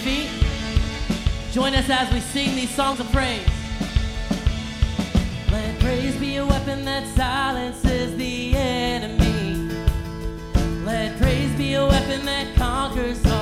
feet. Join us as we sing these songs of praise. Let praise be a weapon that silences the enemy. Let praise be a weapon that conquers all.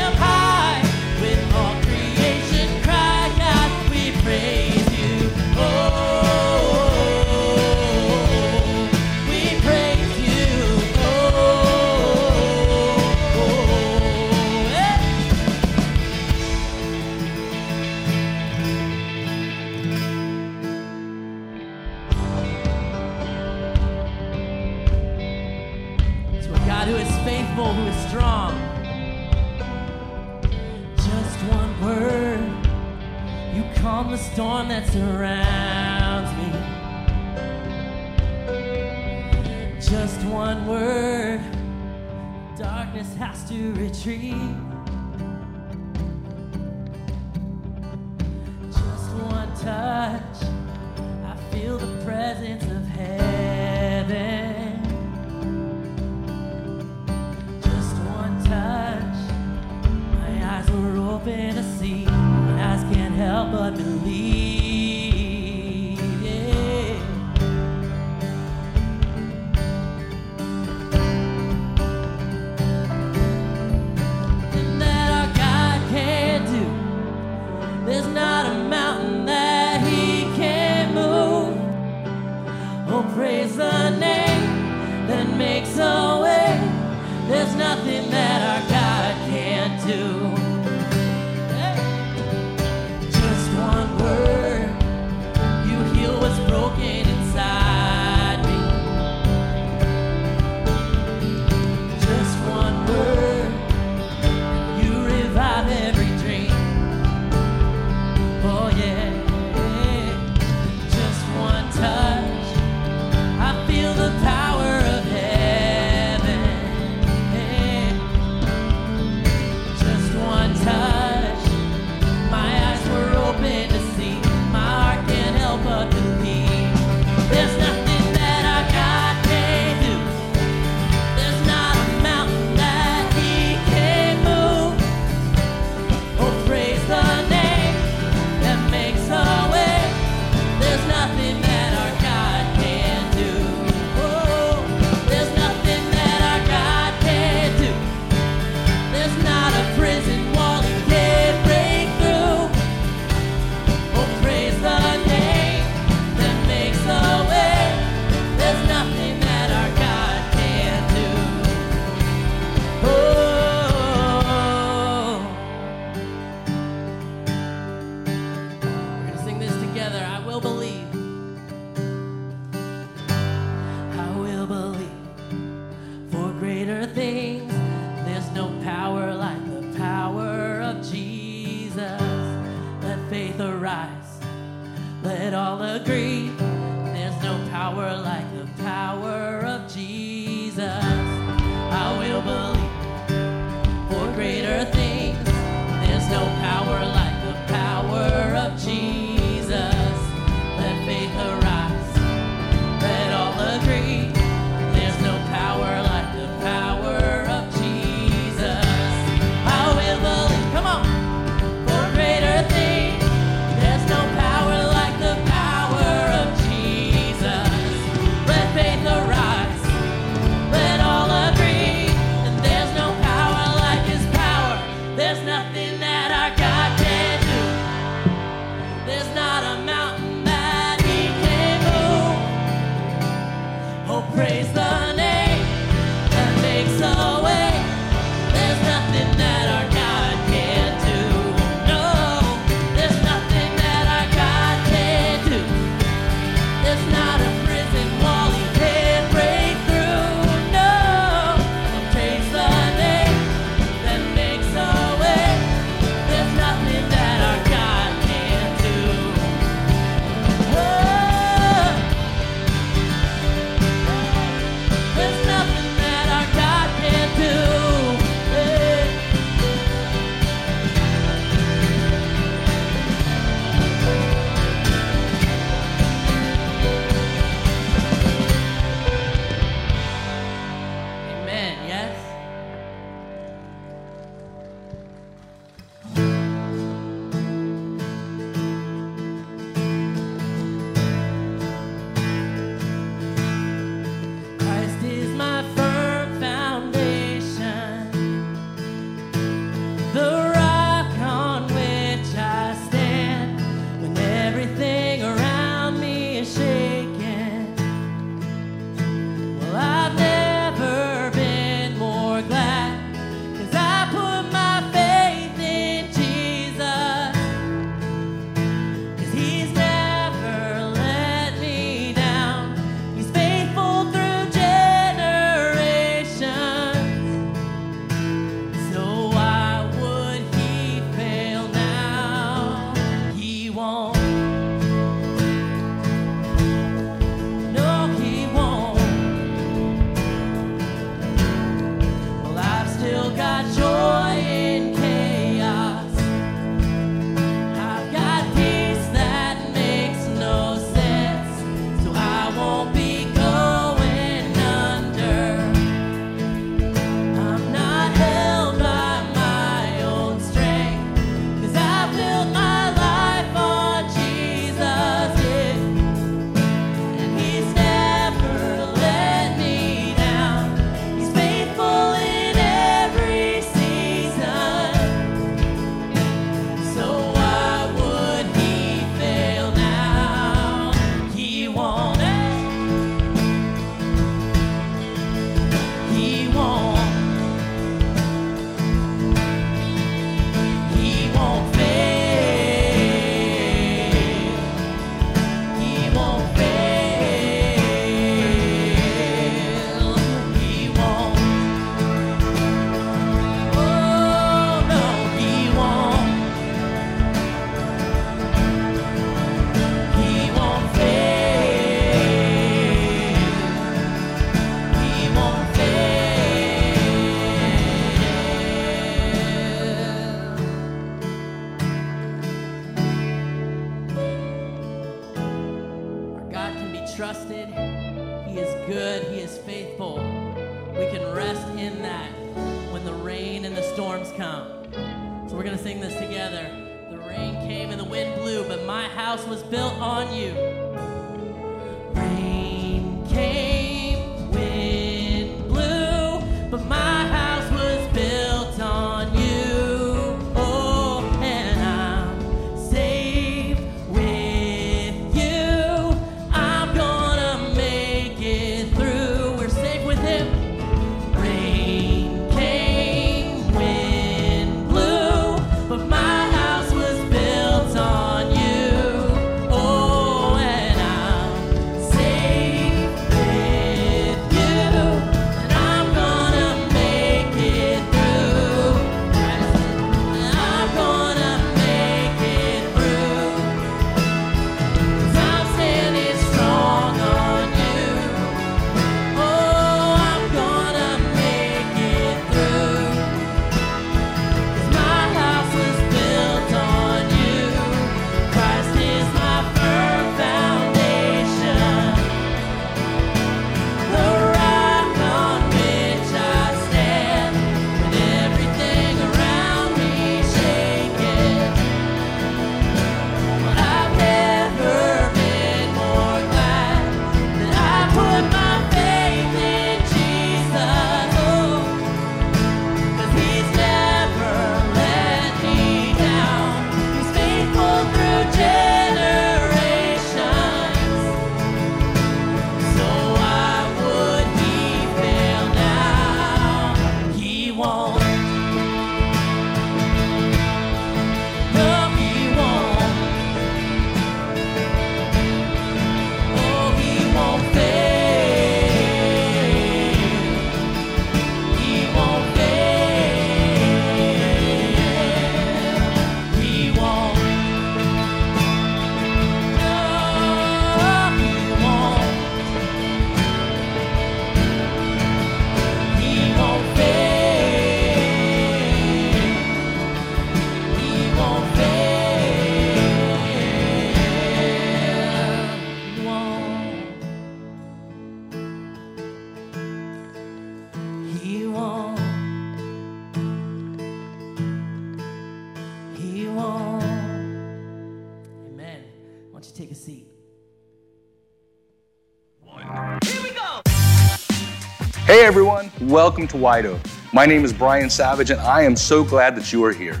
Welcome to White Oak. My name is Brian Savage and I am so glad that you are here.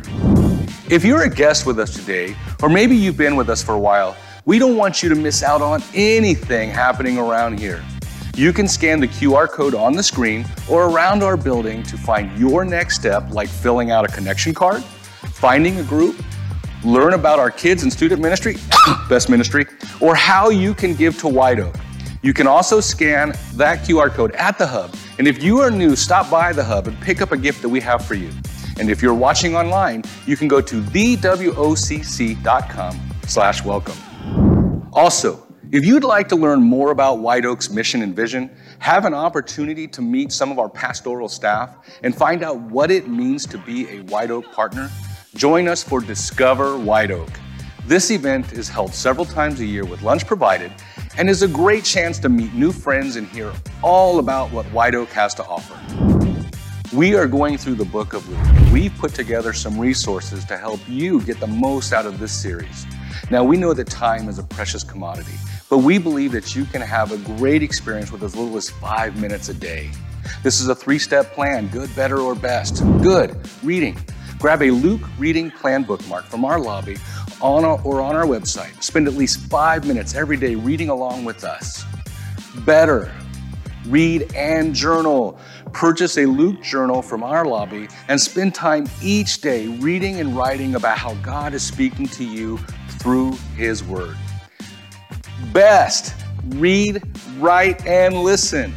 If you're a guest with us today, or maybe you've been with us for a while, we don't want you to miss out on anything happening around here. You can scan the QR code on the screen or around our building to find your next step, like filling out a connection card, finding a group, learn about our kids and student ministry, best ministry, or how you can give to White Oak. You can also scan that QR code at the hub. And if you are new, stop by the hub and pick up a gift that we have for you. And if you're watching online, you can go to thewocc.com slash welcome. Also, if you'd like to learn more about White Oak's mission and vision, have an opportunity to meet some of our pastoral staff, and find out what it means to be a White Oak partner, join us for Discover White Oak. This event is held several times a year with lunch provided and is a great chance to meet new friends and hear all about what White Oak has to offer. We are going through the book of Luke. We've put together some resources to help you get the most out of this series. Now, we know that time is a precious commodity, but we believe that you can have a great experience with as little as five minutes a day. This is a three step plan good, better, or best. Good, reading. Grab a Luke reading plan bookmark from our lobby on our, or on our website. Spend at least five minutes every day reading along with us. Better, read and journal. Purchase a Luke journal from our lobby and spend time each day reading and writing about how God is speaking to you through His Word. Best, read, write, and listen.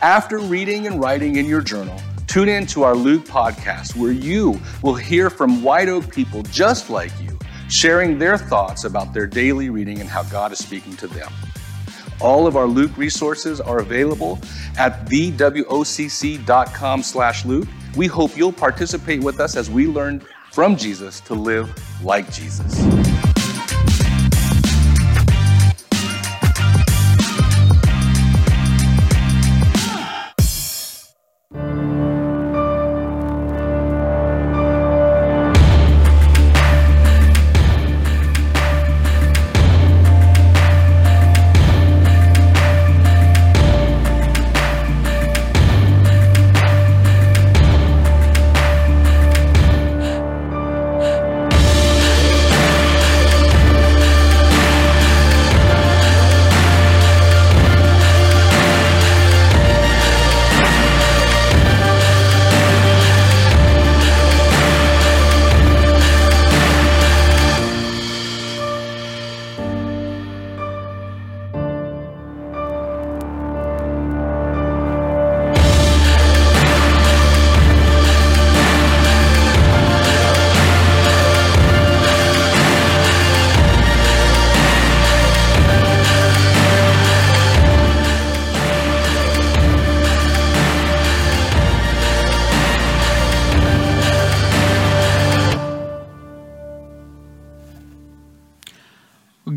After reading and writing in your journal, tune in to our Luke podcast where you will hear from White Oak people just like you sharing their thoughts about their daily reading and how God is speaking to them. All of our Luke resources are available at thewocc.com slash Luke. We hope you'll participate with us as we learn from Jesus to live like Jesus.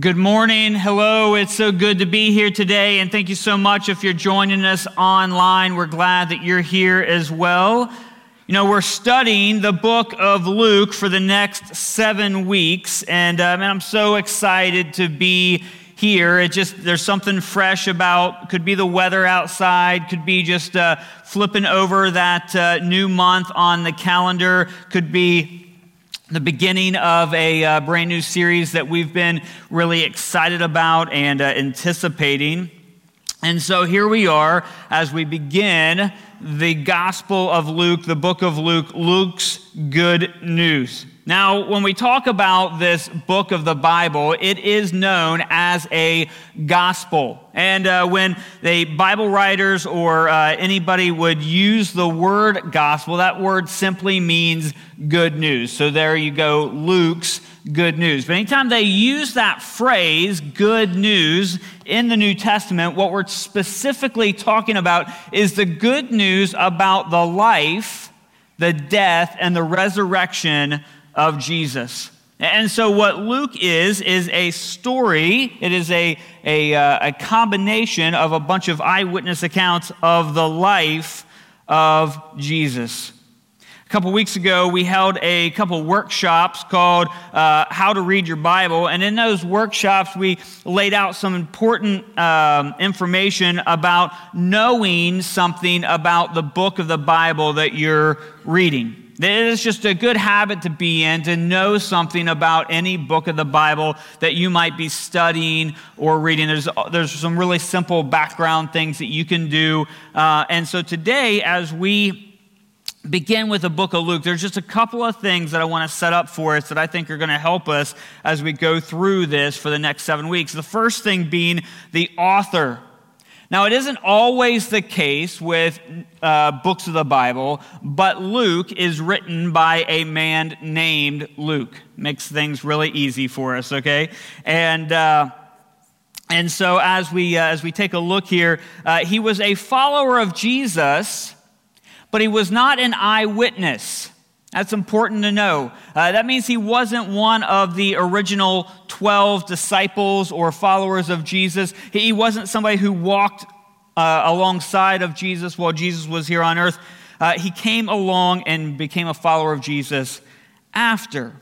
Good morning. Hello. It's so good to be here today. And thank you so much if you're joining us online. We're glad that you're here as well. You know, we're studying the book of Luke for the next seven weeks. And uh, man, I'm so excited to be here. It just, there's something fresh about, could be the weather outside, could be just uh, flipping over that uh, new month on the calendar, could be the beginning of a uh, brand new series that we've been really excited about and uh, anticipating. And so here we are as we begin the Gospel of Luke, the book of Luke, Luke's good news. Now, when we talk about this book of the Bible, it is known as a gospel. And uh, when the Bible writers or uh, anybody would use the word gospel, that word simply means good news. So there you go, Luke's good news. But anytime they use that phrase, good news, in the New Testament, what we're specifically talking about is the good news about the life, the death, and the resurrection of Jesus. And so, what Luke is, is a story. It is a, a, uh, a combination of a bunch of eyewitness accounts of the life of Jesus. Couple weeks ago, we held a couple workshops called uh, How to Read Your Bible. And in those workshops, we laid out some important um, information about knowing something about the book of the Bible that you're reading. It is just a good habit to be in to know something about any book of the Bible that you might be studying or reading. There's, there's some really simple background things that you can do. Uh, and so today, as we begin with the book of Luke, there's just a couple of things that I want to set up for us that I think are going to help us as we go through this for the next seven weeks. The first thing being the author. Now, it isn't always the case with uh, books of the Bible, but Luke is written by a man named Luke. Makes things really easy for us, okay? And. Uh, and so, as we, uh, as we take a look here, uh, he was a follower of Jesus, but he was not an eyewitness. That's important to know. Uh, that means he wasn't one of the original 12 disciples or followers of Jesus. He wasn't somebody who walked uh, alongside of Jesus while Jesus was here on earth. Uh, he came along and became a follower of Jesus after.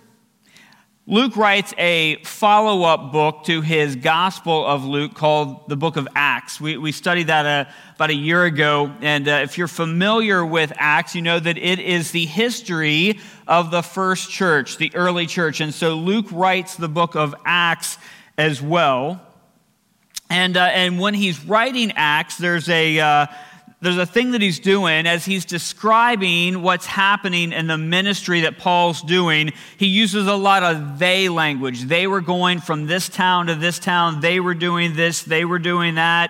Luke writes a follow up book to his Gospel of Luke called the Book of Acts. We, we studied that uh, about a year ago. And uh, if you're familiar with Acts, you know that it is the history of the first church, the early church. And so Luke writes the book of Acts as well. And, uh, and when he's writing Acts, there's a. There's a thing that he's doing as he's describing what's happening in the ministry that Paul's doing. He uses a lot of they language. They were going from this town to this town. They were doing this. They were doing that.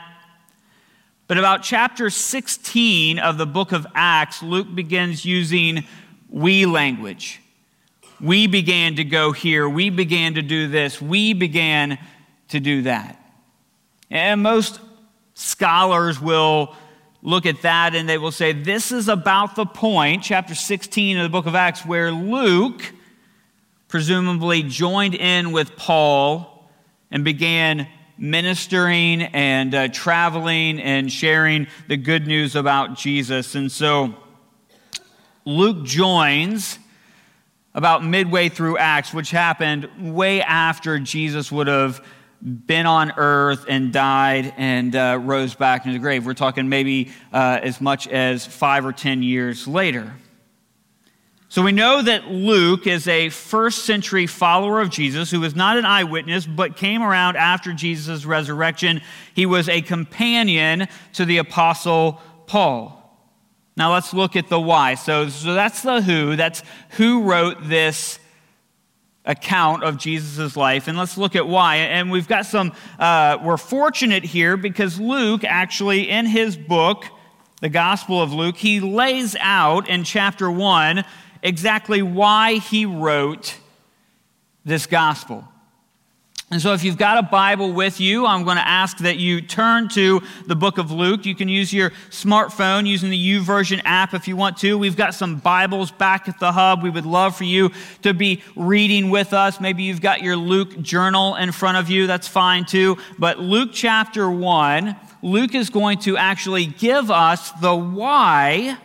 But about chapter 16 of the book of Acts, Luke begins using we language. We began to go here. We began to do this. We began to do that. And most scholars will look at that and they will say, This is about the point, chapter 16 of the book of Acts, where Luke presumably joined in with Paul and began ministering and uh, traveling and sharing the good news about Jesus. And so Luke joins about midway through Acts, which happened way after Jesus would have been on earth and died and uh, rose back into the grave. We're talking maybe uh, as much as five or ten years later. So we know that Luke is a first century follower of Jesus who was not an eyewitness but came around after Jesus' resurrection. He was a companion to the apostle Paul. Now let's look at the why. So, so that's the who. That's who wrote this account of Jesus' life. And let's look at why. And we've got some, uh, we're fortunate here because Luke actually, in his book, the Gospel of Luke, he lays out in chapter one exactly why he wrote this gospel. And so, if you've got a Bible with you, I'm going to ask that you turn to the book of Luke. You can use your smartphone using the YouVersion app if you want to. We've got some Bibles back at the hub. We would love for you to be reading with us. Maybe you've got your Luke journal in front of you. That's fine too. But Luke chapter 1, Luke is going to actually give us the why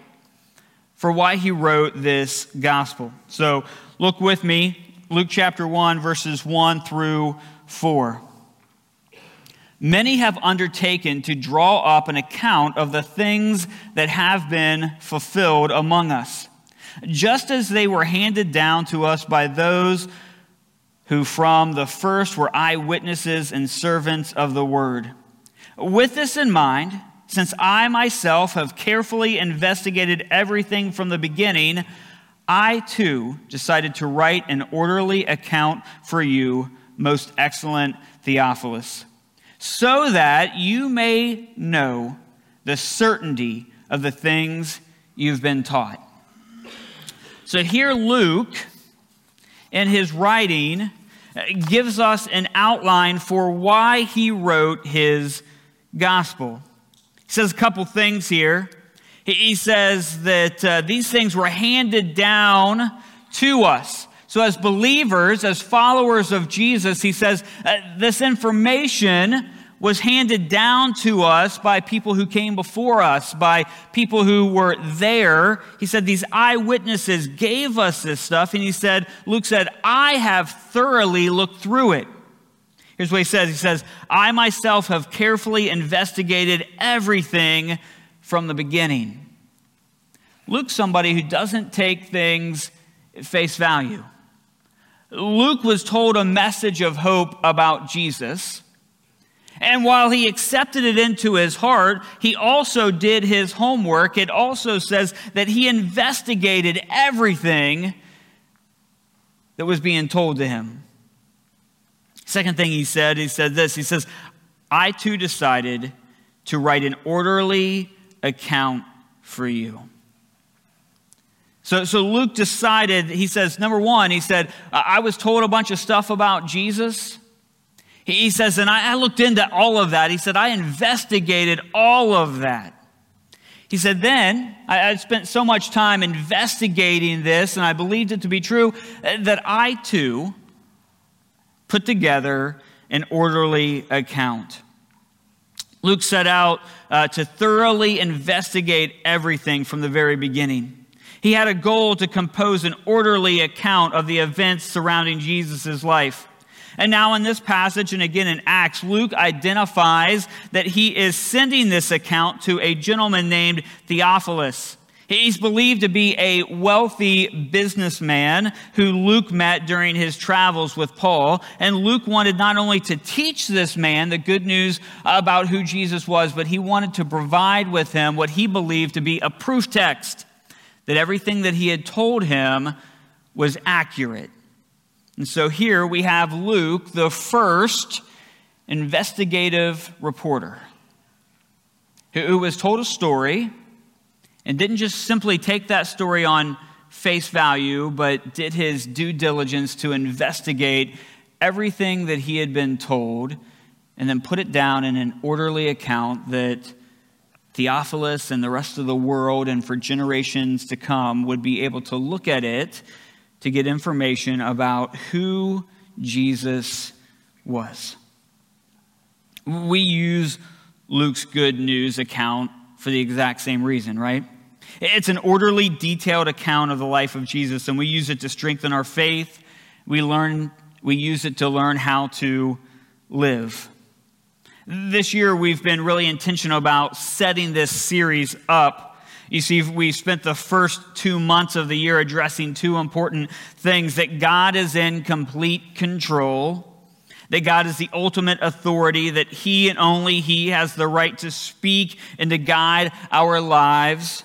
for why he wrote this gospel. So, look with me. Luke chapter 1, verses 1 through 4. Many have undertaken to draw up an account of the things that have been fulfilled among us, just as they were handed down to us by those who from the first were eyewitnesses and servants of the word. With this in mind, since I myself have carefully investigated everything from the beginning, I too decided to write an orderly account for you most excellent Theophilus, so that you may know the certainty of the things you've been taught. So here, Luke, in his writing, gives us an outline for why he wrote his gospel. He says a couple things here. He says that uh, these things were handed down to us. So, as believers, as followers of Jesus, he says uh, this information was handed down to us by people who came before us, by people who were there. He said these eyewitnesses gave us this stuff, and he said, Luke said, I have thoroughly looked through it. Here's what he says He says, I myself have carefully investigated everything from the beginning. Luke's somebody who doesn't take things at face value. Luke was told a message of hope about Jesus. And while he accepted it into his heart, he also did his homework. It also says that he investigated everything that was being told to him. Second thing he said, he said this He says, I too decided to write an orderly account for you. So, so Luke decided, he says, number one, he said, I was told a bunch of stuff about Jesus. He says, and I looked into all of that. He said, I investigated all of that. He said, then I spent so much time investigating this, and I believed it to be true, uh, that I too put together an orderly account. Luke set out uh, to thoroughly investigate everything from the very beginning. He had a goal to compose an orderly account of the events surrounding Jesus' life. And now, in this passage, and again in Acts, Luke identifies that he is sending this account to a gentleman named Theophilus. He's believed to be a wealthy businessman who Luke met during his travels with Paul. And Luke wanted not only to teach this man the good news about who Jesus was, but he wanted to provide with him what he believed to be a proof text that everything that he had told him was accurate. And so here we have Luke, the first investigative reporter, who was told a story and didn't just simply take that story on face value, but did his due diligence to investigate everything that he had been told and then put it down in an orderly account that Theophilus and the rest of the world and for generations to come would be able to look at it to get information about who Jesus was. We use Luke's good news account for the exact same reason, right? It's an orderly, detailed account of the life of Jesus, and we use it to strengthen our faith. We learn, we use it to learn how to live. This year, we've been really intentional about setting this series up. You see, we spent the first two months of the year addressing two important things that God is in complete control, that God is the ultimate authority, that He and only He has the right to speak and to guide our lives,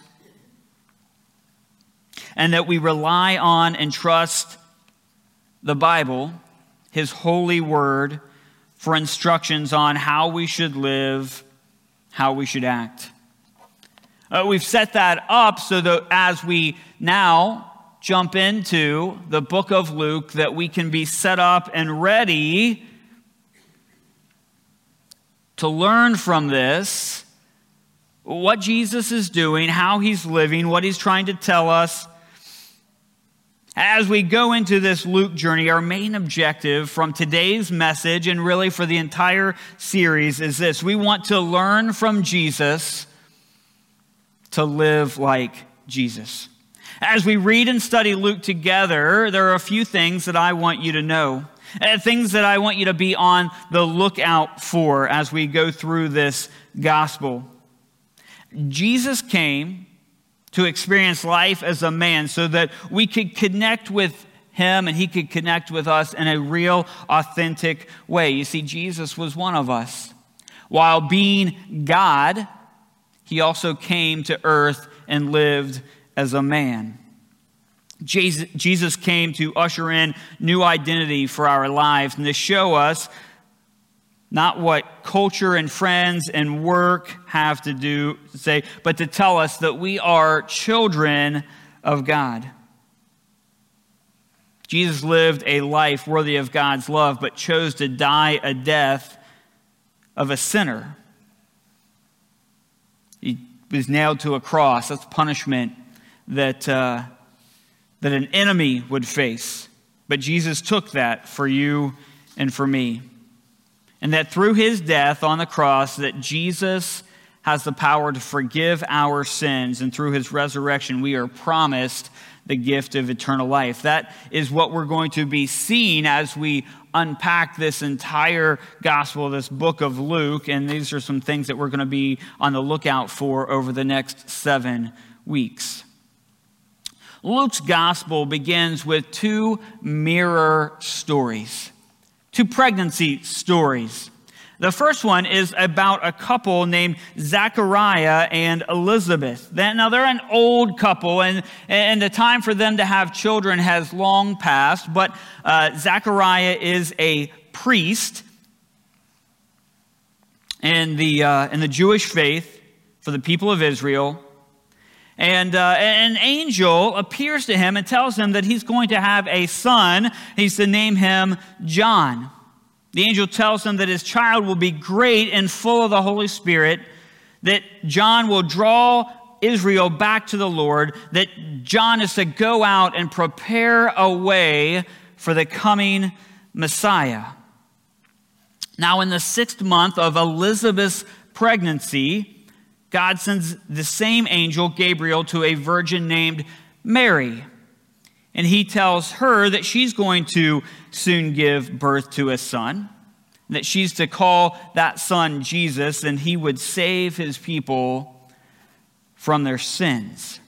and that we rely on and trust the Bible, His holy word, for instructions on how we should live, how we should act. Uh, we've set that up so that as we now jump into the book of Luke, that we can be set up and ready to learn from this what Jesus is doing, how he's living, what he's trying to tell us. As we go into this Luke journey, our main objective from today's message and really for the entire series is this we want to learn from Jesus to live like Jesus. As we read and study Luke together, there are a few things that I want you to know. Things that I want you to be on the lookout for as we go through this gospel. Jesus came to experience life as a man so that we could connect with him and he could connect with us in a real, authentic way. You see, Jesus was one of us. While being God, he also came to earth and lived as a man. Jesus came to usher in new identity for our lives and to show us not what culture and friends and work have to do say, but to tell us that we are children of God. Jesus lived a life worthy of God's love, but chose to die a death of a sinner. He was nailed to a cross. That's punishment that, uh, that an enemy would face. But Jesus took that for you and for me. And that through his death on the cross that Jesus has the power to forgive our sins and through his resurrection we are promised the gift of eternal life. That is what we're going to be seeing as we unpack this entire gospel, this book of Luke. And these are some things that we're going to be on the lookout for over the next seven weeks. Luke's gospel begins with two mirror stories, two pregnancy stories. The first one is about a couple named Zachariah and Elizabeth. Now, they're an old couple, and, and the time for them to have children has long passed, but uh, Zachariah is a priest in the, uh, in the Jewish faith for the people of Israel. And uh, an angel appears to him and tells him that he's going to have a son. He's to name him John. The angel tells him that his child will be great and full of the Holy Spirit, that John will draw Israel back to the Lord, that John is to go out and prepare a way for the coming Messiah. Now, in the sixth month of Elizabeth's pregnancy, God sends the same angel, Gabriel, to a virgin named Mary. And he tells her that she's going to soon give birth to a son, that she's to call that son Jesus, and he would save his people from their sins.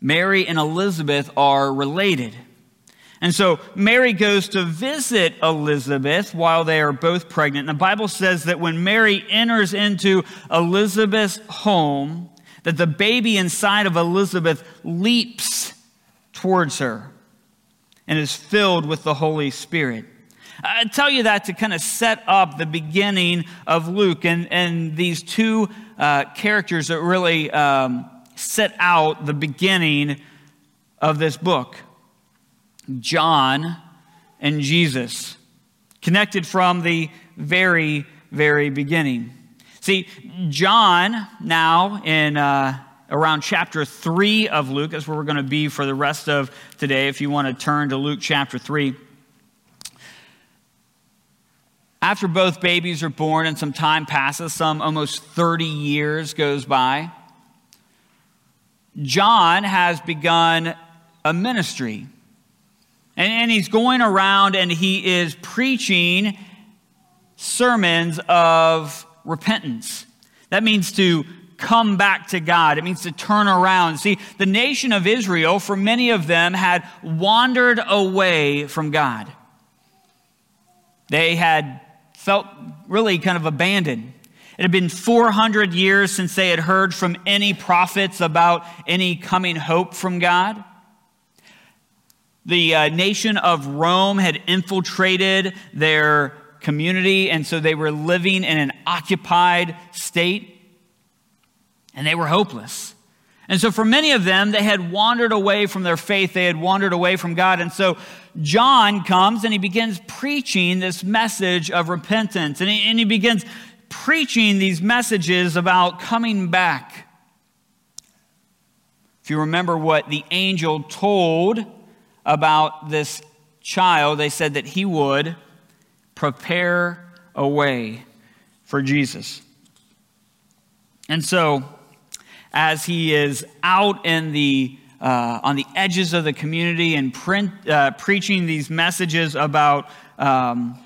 Mary and Elizabeth are related. And so Mary goes to visit Elizabeth while they are both pregnant. And the Bible says that when Mary enters into Elizabeth's home, that the baby inside of Elizabeth leaps towards her and is filled with the Holy Spirit. I tell you that to kind of set up the beginning of Luke and, and these two uh, characters that really um, set out the beginning of this book John and Jesus, connected from the very, very beginning. See, John, now in uh, around chapter 3 of Luke, that's where we're going to be for the rest of today, if you want to turn to Luke chapter 3. After both babies are born and some time passes, some almost 30 years goes by, John has begun a ministry. And, and he's going around and he is preaching sermons of repentance. That means to come back to God. It means to turn around. See, the nation of Israel, for many of them, had wandered away from God. They had felt really kind of abandoned. It had been 400 years since they had heard from any prophets about any coming hope from God. The uh, nation of Rome had infiltrated their community, and so they were living in an occupied state and they were hopeless. And so, for many of them, they had wandered away from their faith. They had wandered away from God. And so, John comes and he begins preaching this message of repentance. And he, and he begins preaching these messages about coming back. If you remember what the angel told about this child, they said that he would prepare a way for Jesus. And so, as he is out in the uh, on the edges of the community and print, uh, preaching these messages about um,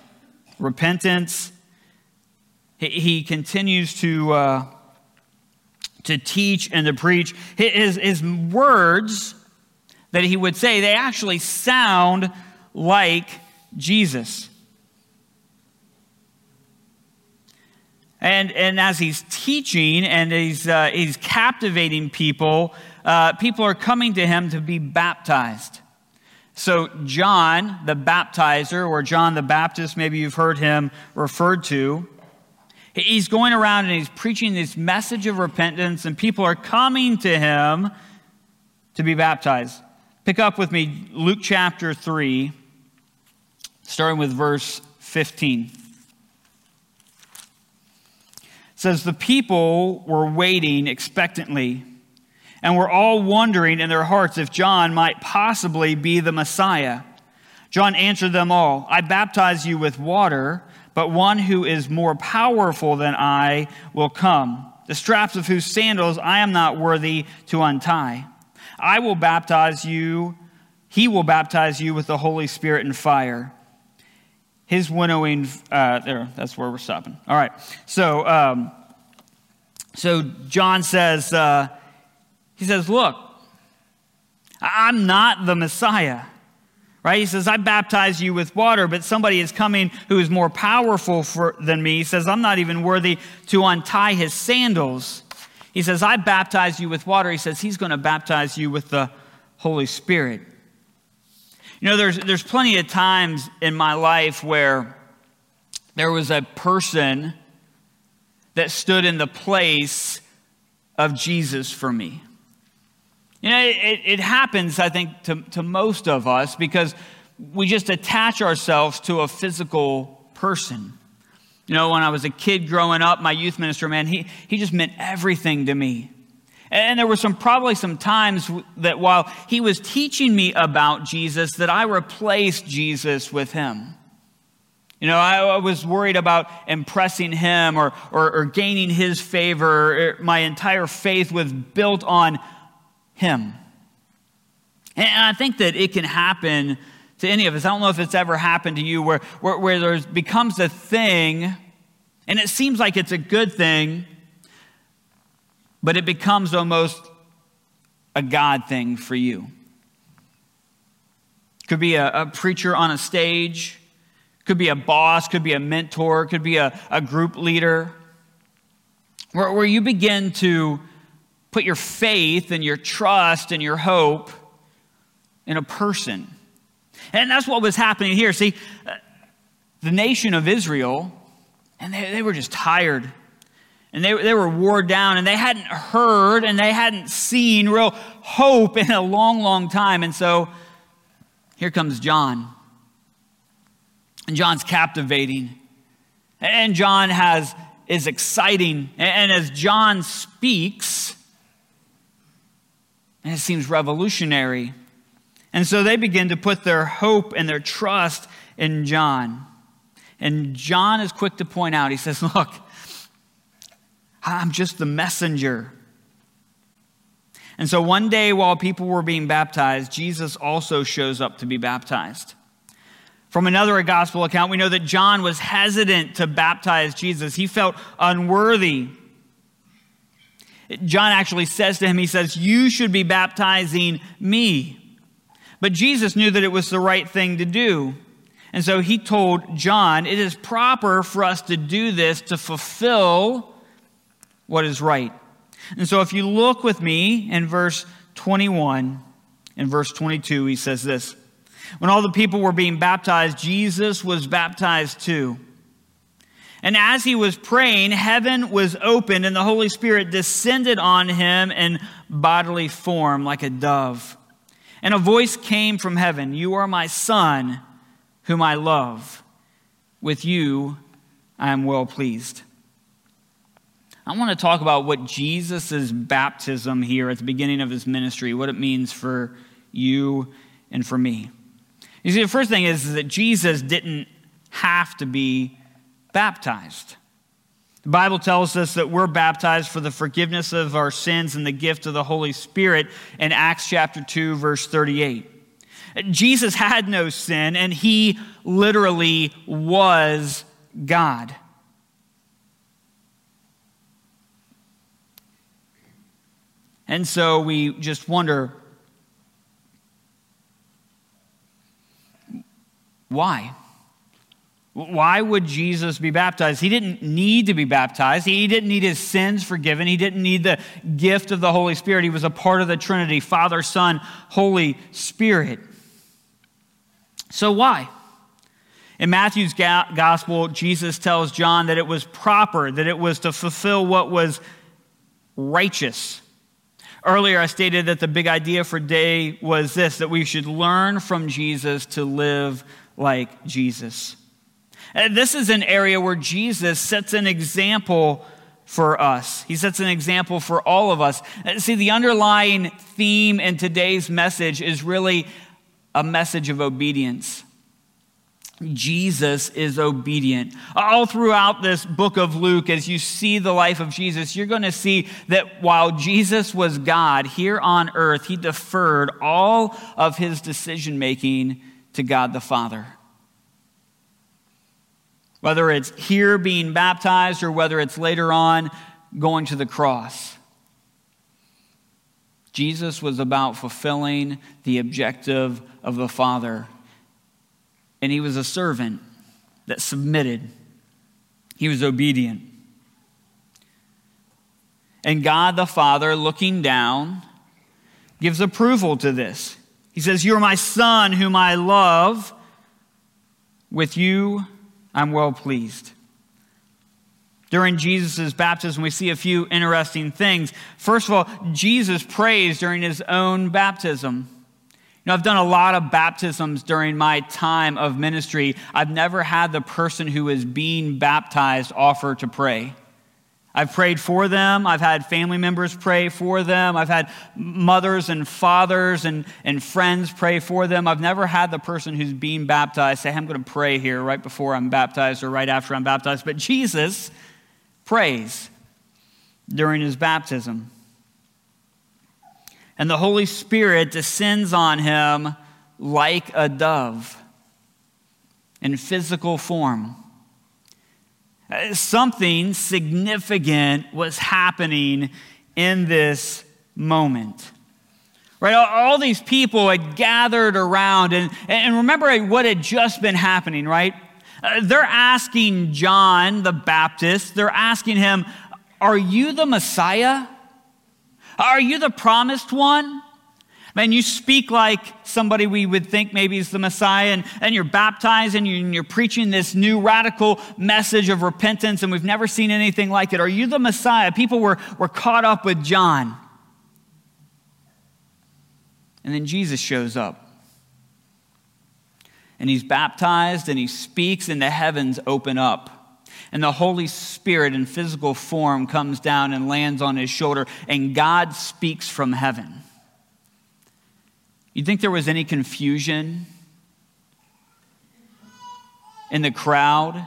repentance. He, he, continues to, uh, to teach and to preach. His, his words that he would say, they actually sound like Jesus. And, and as he's teaching and he's, uh, he's captivating people, uh, people are coming to him to be baptized. So, John the baptizer, or John the Baptist, maybe you've heard him referred to, he's going around and he's preaching this message of repentance, and people are coming to him to be baptized. Pick up with me Luke chapter 3, starting with verse 15 says the people were waiting expectantly and were all wondering in their hearts if John might possibly be the Messiah. John answered them all I baptize you with water, but one who is more powerful than I will come, the straps of whose sandals I am not worthy to untie. I will baptize you, he will baptize you with the Holy Spirit and fire. His winnowing, uh, there, that's where we're stopping. All right. So, um, so John says, uh, he says, Look, I'm not the Messiah right? He says, I baptize you with water, but somebody is coming who is more powerful for, than me. He says, I'm not even worthy to untie his sandals. He says, I baptize you with water. He says, He's going to baptize you with the Holy Spirit. You know, there's, there's plenty of times in my life where there was a person that stood in the place of Jesus for me. You know, it, it happens, I think, to, to most of us because we just attach ourselves to a physical person. You know, when I was a kid growing up, my youth minister, man, he, he just meant everything to me. And there were some probably some times that while he was teaching me about Jesus, that I replaced Jesus with him. You know, I, was worried about impressing him or, or, or gaining his favor. Er, my entire faith was built on him. And I think that it can happen to any of us. I don't know if it's ever happened to you where, where, where there becomes a thing, and it seems like it's a good thing, but it becomes almost a God thing for you. Could be a, a preacher on a stage, could be a boss, could be a mentor, could be a, a group leader, where, where you begin to put your faith and your trust and your hope in a person. And that's what was happening here. See, uh, the nation of Israel, and they, they were just tired. And they, they were wore down, and they hadn't heard and they hadn't seen real hope in a long, long time. And so here comes John. And John's captivating. And John has is exciting. And as John speaks, and it seems revolutionary. And so they begin to put their hope and their trust in John. And John is quick to point out, he says, Look, I'm just the messenger. And so one day while people were being baptized, Jesus also shows up to be baptized. From another gospel account, we know that John was hesitant to baptize Jesus. He felt unworthy. John actually says to him, He says, You should be baptizing me. But Jesus knew that it was the right thing to do. And so he told John, It is proper for us to do this to fulfill what is right. And so if you look with me in verse 21 and verse 22, he says this When all the people were being baptized, Jesus was baptized too. And as he was praying, heaven was opened, and the Holy Spirit descended on him in bodily form like a dove. And a voice came from heaven You are my Son, whom I love. With you I am well pleased. I want to talk about what Jesus' baptism here at the beginning of his ministry, what it means for you and for me. You see, the first thing is that Jesus didn't have to be baptized. The Bible tells us that we're baptized for the forgiveness of our sins and the gift of the Holy Spirit in Acts chapter 2, verse 38. Jesus had no sin, and he literally was God. And so we just wonder why? Why would Jesus be baptized? He didn't need to be baptized. He didn't need his sins forgiven. He didn't need the gift of the Holy Spirit. He was a part of the Trinity Father, Son, Holy Spirit. So, why? In Matthew's gospel, Jesus tells John that it was proper, that it was to fulfill what was righteous. Earlier, I stated that the big idea for day was this that we should learn from Jesus to live like Jesus. And this is an area where Jesus sets an example for us. He sets an example for all of us. See, the underlying theme in today's message is really a message of obedience. Jesus is obedient. All throughout this book of Luke, as you see the life of Jesus, you're going to see that while Jesus was God here on earth, he deferred all of his decision making to God the Father. Whether it's here being baptized or whether it's later on going to the cross. Jesus was about fulfilling the objective of the Father and he was a servant that submitted, he was obedient. And God the Father, looking down, gives approval to this. He says, You are my son, whom I love. With you, I'm well pleased. During Jesus' baptism, we see a few interesting things. First of all, Jesus prays during his own baptism. You know, I've done a lot of baptisms during my time of ministry. I've never had the person who is being baptized offer to pray. I've prayed for them. I've had family members pray for them. I've had mothers and fathers and, and friends pray for them. I've never had the person who's being baptized say, I'm going to pray here right before I'm baptized or right after I'm baptized. But Jesus prays during his baptism and the Holy Spirit descends on him like a dove in physical form. Something significant was happening in this moment. Right? All these people had gathered around, and, and remember what had just been happening, right? Uh, they're asking John the Baptist, they're asking him, Are you the Messiah? Are you the promised one? Man, you speak like somebody we would think maybe is the Messiah, and, and you're baptized and you're, and you're preaching this new radical message of repentance, and we've never seen anything like it. Are you the Messiah? People were, were caught up with John. And then Jesus shows up. And he's baptized and he speaks, and the heavens open up and the Holy Spirit in physical form comes down and lands on his shoulder, and God speaks from heaven. You think there was any confusion in the crowd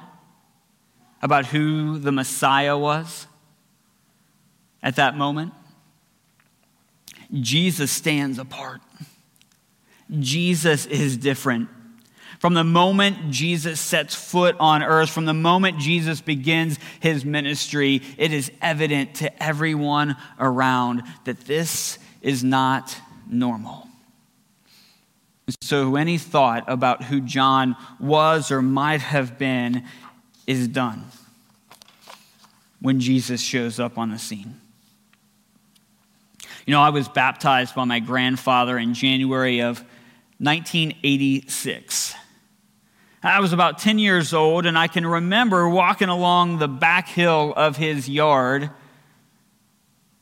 about who the Messiah was at that moment? Jesus stands apart. Jesus is different. From the moment Jesus sets foot on earth, from the moment Jesus begins his ministry, it is evident to everyone around that this is not normal. So, any thought about who John was or might have been is done when Jesus shows up on the scene. You know, I was baptized by my grandfather in January of 1986. I was about 10 years old, and I can remember walking along the back hill of his yard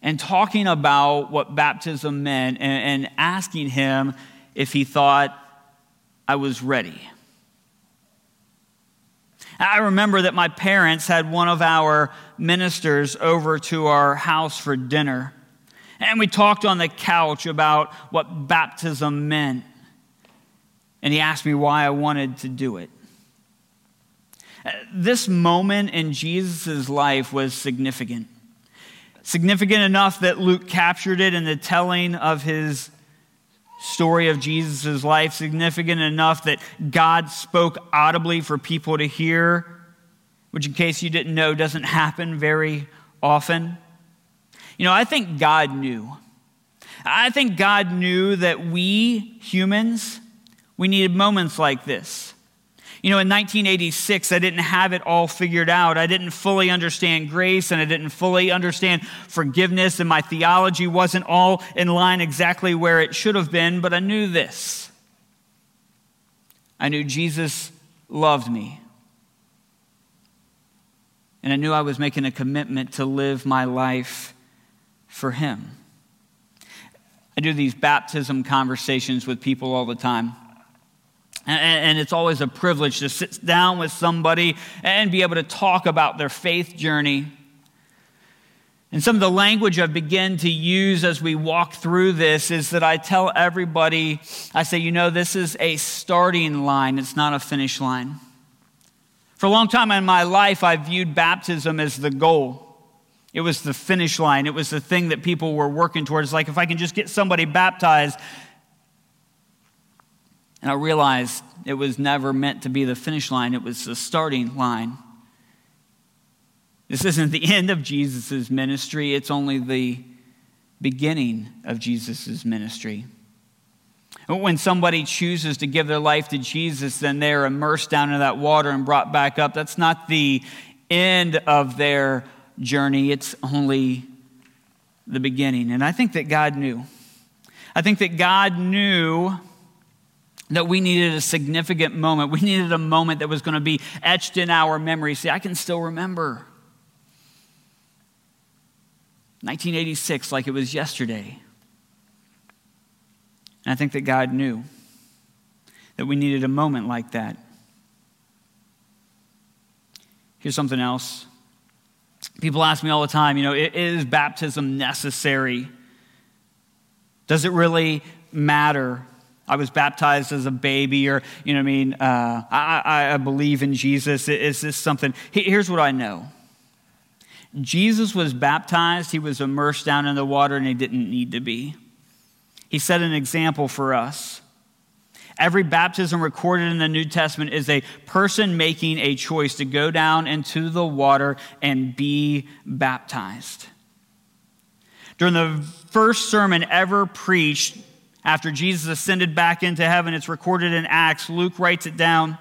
and talking about what baptism meant and, and asking him if he thought I was ready. I remember that my parents had one of our ministers over to our house for dinner. And we talked on the couch about what baptism meant and he asked me why I wanted to do it. This moment in Jesus' life was significant. Significant enough that Luke captured it in the telling of his story of Jesus' life, significant enough that God spoke audibly for people to hear, which, in case you didn't know, doesn't happen very often. You know, I think God knew. I think God knew that we humans we needed moments like this. You know, in 1986, I didn't have it all figured out. I didn't fully understand grace and I didn't fully understand forgiveness, and my theology wasn't all in line exactly where it should have been, but I knew this. I knew Jesus loved me. And I knew I was making a commitment to live my life for Him. I do these baptism conversations with people all the time. And it's always a privilege to sit down with somebody and be able to talk about their faith journey. And some of the language I begin to use as we walk through this is that I tell everybody, I say, you know, this is a starting line, it's not a finish line. For a long time in my life, I viewed baptism as the goal. It was the finish line. It was the thing that people were working towards. Like, if I can just get somebody baptized. And I realized it was never meant to be the finish line, it was the starting line. This isn't the end of Jesus' ministry, it's only the beginning of Jesus' ministry. When somebody chooses to give their life to Jesus, then they're immersed down in that water and brought back up. That's not the end of their journey, it's only the beginning. And I think that God knew. I think that God knew that we needed a significant moment. We needed a moment that was going to be etched in our memory. See, I can still remember 1986 like it was yesterday. And I think that God knew that we needed a moment like that. Here's something else. People ask me all the time, you know, is baptism necessary? Does it really matter? I was baptized as a baby, or, you know what I mean? Uh, I, I believe in Jesus. Is this something? Here's what I know Jesus was baptized, he was immersed down in the water, and he didn't need to be. He set an example for us. Every baptism recorded in the New Testament is a person making a choice to go down into the water and be baptized. During the first sermon ever preached after Jesus ascended back into heaven, it's recorded in Acts. Luke writes it down.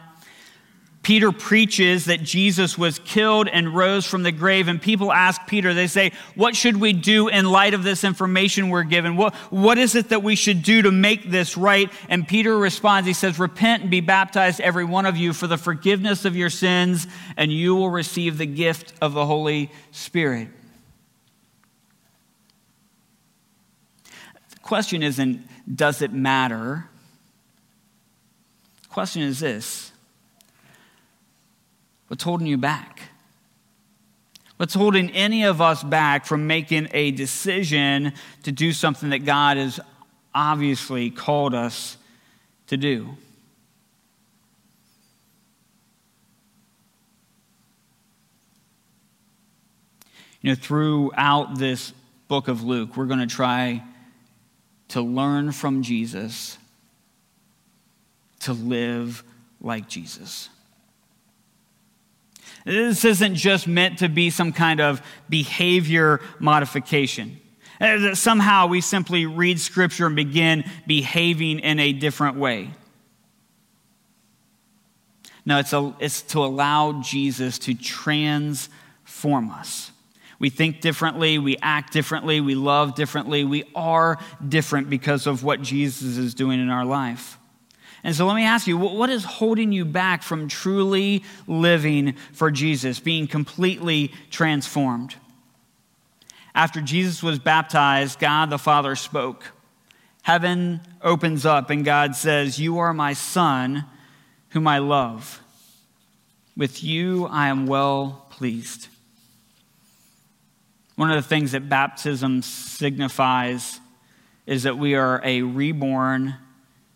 Peter preaches that Jesus was killed and rose from the grave, and people ask Peter, they say, What should we do in light of this information we're given? What, what is it that we should do to make this right? And Peter responds, He says, Repent and be baptized, every one of you, for the forgiveness of your sins, and you will receive the gift of the Holy Spirit. The question isn't, Does it matter? The question is this What's holding you back? What's holding any of us back from making a decision to do something that God has obviously called us to do? You know, throughout this book of Luke, we're going to try to learn from Jesus to live like Jesus. This isn't just meant to be some kind of behavior modification. That somehow we simply read scripture and begin behaving in a different way. No, it's, a, it's to allow Jesus to transform us. We think differently, we act differently, we love differently, we are different because of what Jesus is doing in our life. And so let me ask you, what is holding you back from truly living for Jesus, being completely transformed? After Jesus was baptized, God the Father spoke. Heaven opens up, and God says, You are my Son, whom I love. With you I am well pleased. One of the things that baptism signifies is that we are a reborn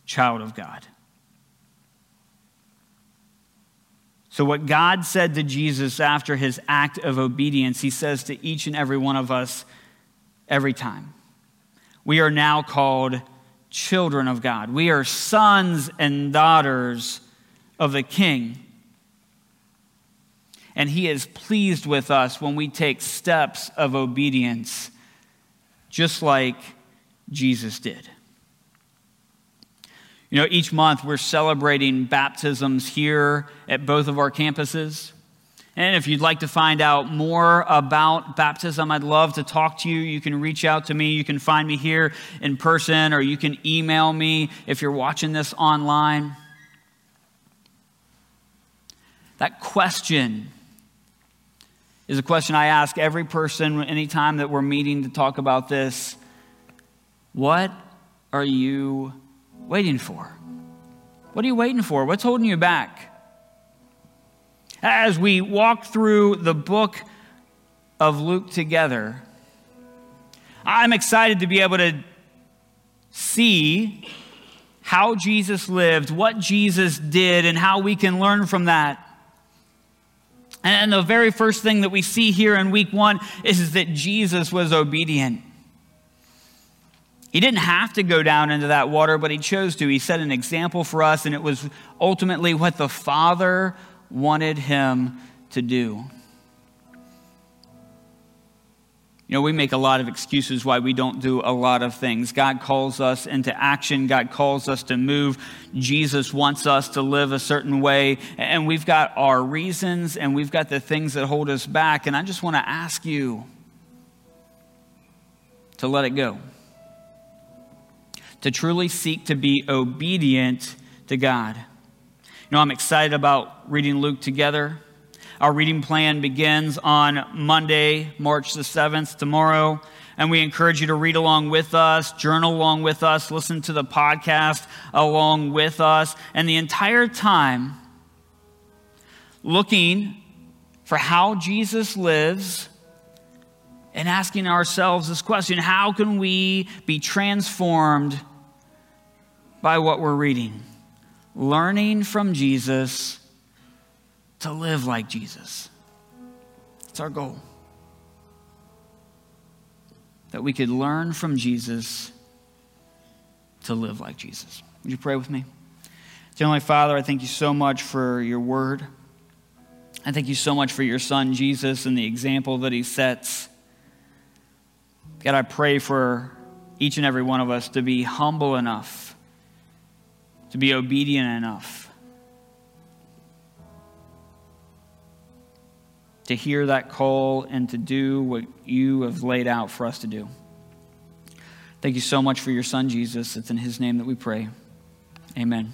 child of God. So, what God said to Jesus after his act of obedience, he says to each and every one of us every time. We are now called children of God. We are sons and daughters of the King. And he is pleased with us when we take steps of obedience, just like Jesus did. You know, each month we're celebrating baptisms here at both of our campuses. And if you'd like to find out more about baptism, I'd love to talk to you. You can reach out to me. You can find me here in person, or you can email me if you're watching this online. That question is a question I ask every person anytime that we're meeting to talk about this. What are you waiting for? What are you waiting for? What's holding you back? As we walk through the book of Luke together, I'm excited to be able to see how Jesus lived, what Jesus did, and how we can learn from that. And the very first thing that we see here in week one is that Jesus was obedient. He didn't have to go down into that water, but he chose to. He set an example for us, and it was ultimately what the Father wanted him to do. You know, we make a lot of excuses why we don't do a lot of things. God calls us into action, God calls us to move. Jesus wants us to live a certain way, and we've got our reasons and we've got the things that hold us back. And I just want to ask you to let it go, to truly seek to be obedient to God. You know, I'm excited about reading Luke together. Our reading plan begins on Monday, March the 7th, tomorrow. And we encourage you to read along with us, journal along with us, listen to the podcast along with us. And the entire time, looking for how Jesus lives and asking ourselves this question how can we be transformed by what we're reading? Learning from Jesus to live like Jesus. It's our goal. That we could learn from Jesus to live like Jesus. Would you pray with me? Heavenly Father, I thank you so much for your word. I thank you so much for your son, Jesus, and the example that he sets. God, I pray for each and every one of us to be humble enough, to be obedient enough to hear that call and to do what you have laid out for us to do. Thank you so much for your son, Jesus. It's in his name that we pray. Amen.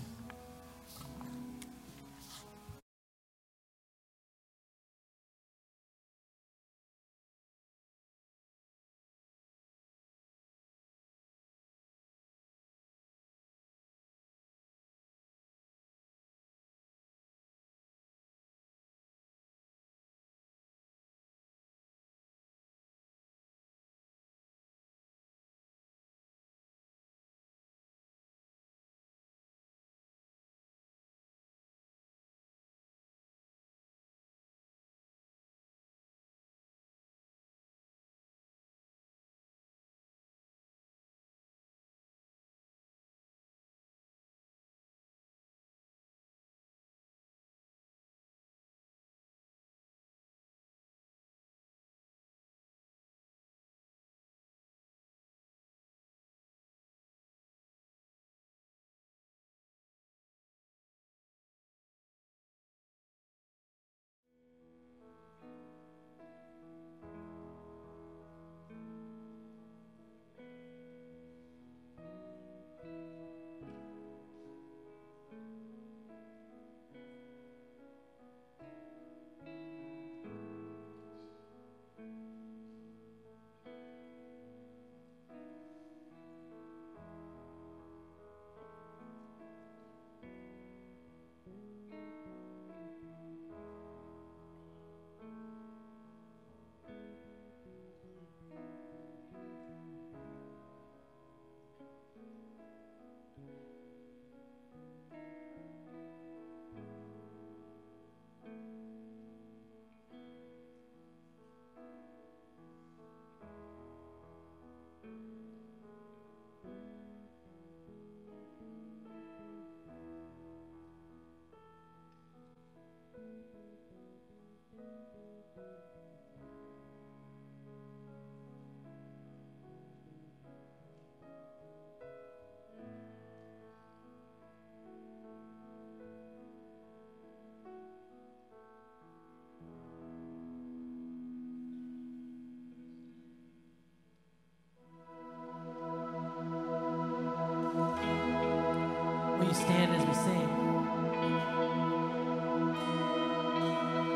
you stand as we sing?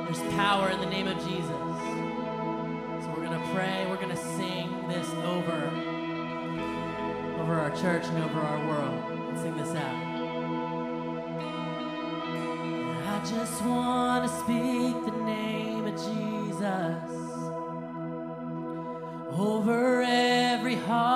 There's power in the name of Jesus. So we're going to pray, we're going to sing this over, over our church and over our world. Let's sing this out. I just want to speak the name of Jesus over every heart.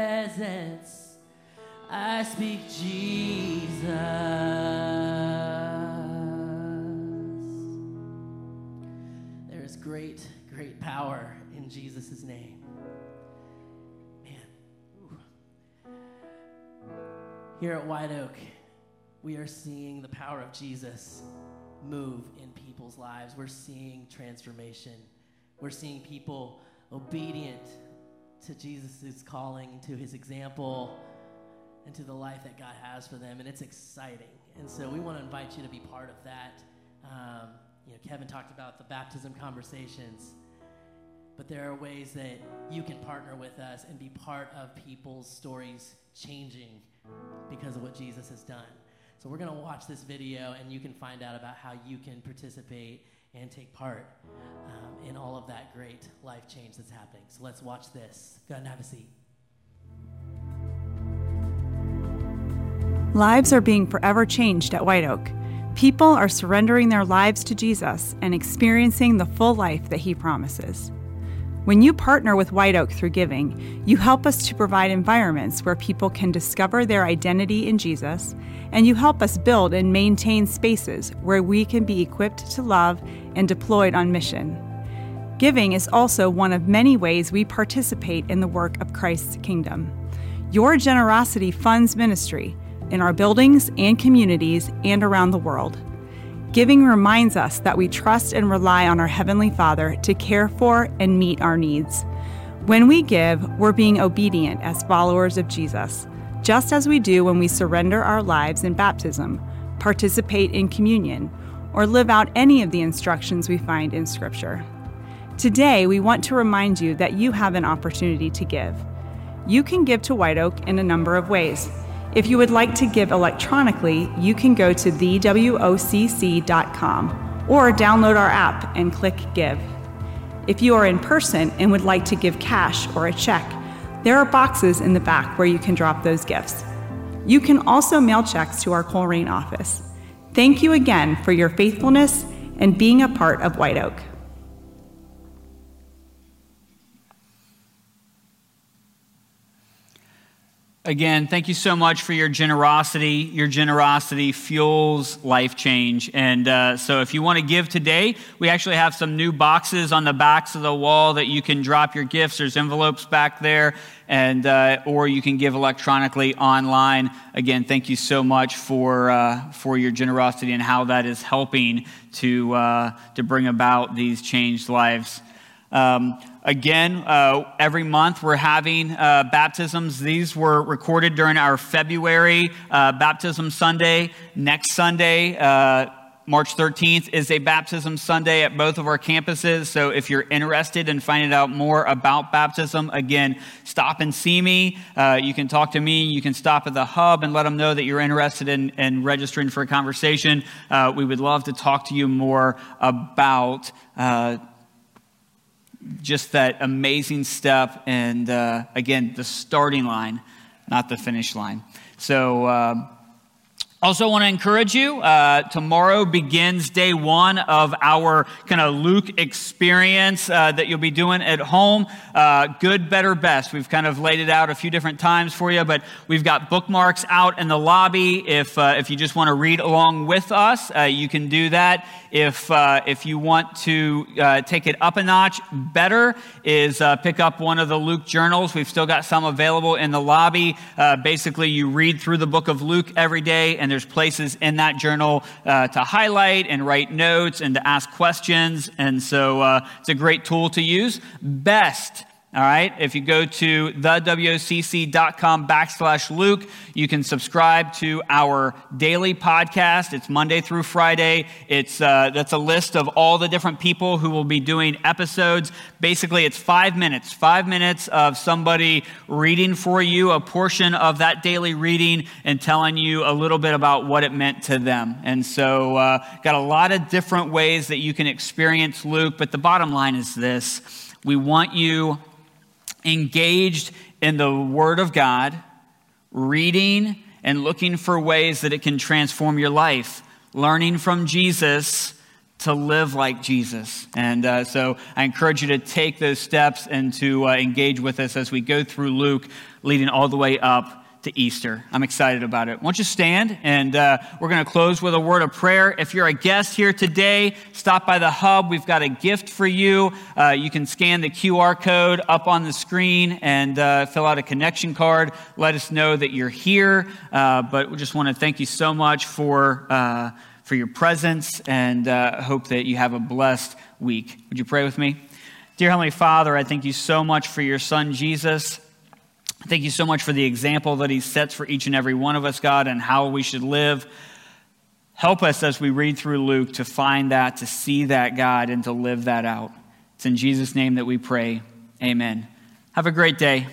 presence, I speak Jesus. There is great, great power in Jesus' name. Man. Here at White Oak, we are seeing the power of Jesus move in people's lives. We're seeing transformation. We're seeing people obedient to Jesus' calling, to his example, and to the life that God has for them. And it's exciting. And so we want to invite you to be part of that. Um, you know, Kevin talked about the baptism conversations, but there are ways that you can partner with us and be part of people's stories changing because of what Jesus has done. So we're going to watch this video, and you can find out about how you can participate and take part um, in all of that great life change that's happening. So let's watch this. Go ahead and have a seat. Lives are being forever changed at White Oak. People are surrendering their lives to Jesus and experiencing the full life that He promises. When you partner with White Oak through giving, you help us to provide environments where people can discover their identity in Jesus, and you help us build and maintain spaces where we can be equipped to love and deployed on mission. Giving is also one of many ways we participate in the work of Christ's kingdom. Your generosity funds ministry in our buildings and communities and around the world. Giving reminds us that we trust and rely on our Heavenly Father to care for and meet our needs. When we give, we're being obedient as followers of Jesus, just as we do when we surrender our lives in baptism, participate in communion, or live out any of the instructions we find in Scripture. Today, we want to remind you that you have an opportunity to give. You can give to White Oak in a number of ways. If you would like to give electronically, you can go to thewocc.com or download our app and click Give. If you are in person and would like to give cash or a check, there are boxes in the back where you can drop those gifts. You can also mail checks to our Colerain office. Thank you again for your faithfulness and being a part of White Oak. Again, thank you so much for your generosity. Your generosity fuels life change. And uh, so, if you want to give today, we actually have some new boxes on the backs of the wall that you can drop your gifts. There's envelopes back there, and uh, or you can give electronically online. Again, thank you so much for uh, for your generosity and how that is helping to uh, to bring about these changed lives. Um, again, uh, every month we're having uh, baptisms. These were recorded during our February uh, baptism Sunday. Next Sunday, uh, March 13th, is a baptism Sunday at both of our campuses. So if you're interested in finding out more about baptism, again, stop and see me. Uh, you can talk to me. You can stop at the hub and let them know that you're interested in, in registering for a conversation. Uh, we would love to talk to you more about just that amazing step. And uh, again, the starting line, not the finish line. So, um, also, want to encourage you. Uh, tomorrow begins day one of our kind of Luke experience uh, that you'll be doing at home. Uh, good, better, best. We've kind of laid it out a few different times for you, but we've got bookmarks out in the lobby. If uh, if you just want to read along with us, uh, you can do that. If uh, if you want to take it up a notch, better is pick up one of the Luke journals. We've still got some available in the lobby. basically, you read through the book of Luke every day and and there's places in that journal uh, to highlight and write notes and to ask questions. And so uh, it's a great tool to use. Best all right. If you go to thewocc.com backslash Luke, you can subscribe to our daily podcast. It's Monday through Friday. It's, uh, that's a list of all the different people who will be doing episodes. Basically, it's five minutes, five minutes of somebody reading for you a portion of that daily reading and telling you a little bit about what it meant to them. And so, uh, got a lot of different ways that you can experience Luke. But the bottom line is this. We want you engaged in the Word of God, reading and looking for ways that it can transform your life, learning from Jesus to live like Jesus. And uh, so I encourage you to take those steps and to uh, engage with us as we go through Luke, leading all the way up to Easter. I'm excited about it. Won't you stand? And uh, we're going to close with a word of prayer. If you're a guest here today, stop by the hub. We've got a gift for you. Uh, you can scan the QR code up on the screen and uh, fill out a connection card. Let us know that you're here. Uh, but we just want to thank you so much for, uh, for your presence and uh, hope that you have a blessed week. Would you pray with me? Dear Heavenly Father, I thank you so much for your son, Jesus. Thank you so much for the example that he sets for each and every one of us, God, and how we should live. Help us as we read through Luke to find that, to see that, God, and to live that out. It's in Jesus' name that we pray. Amen. Have a great day.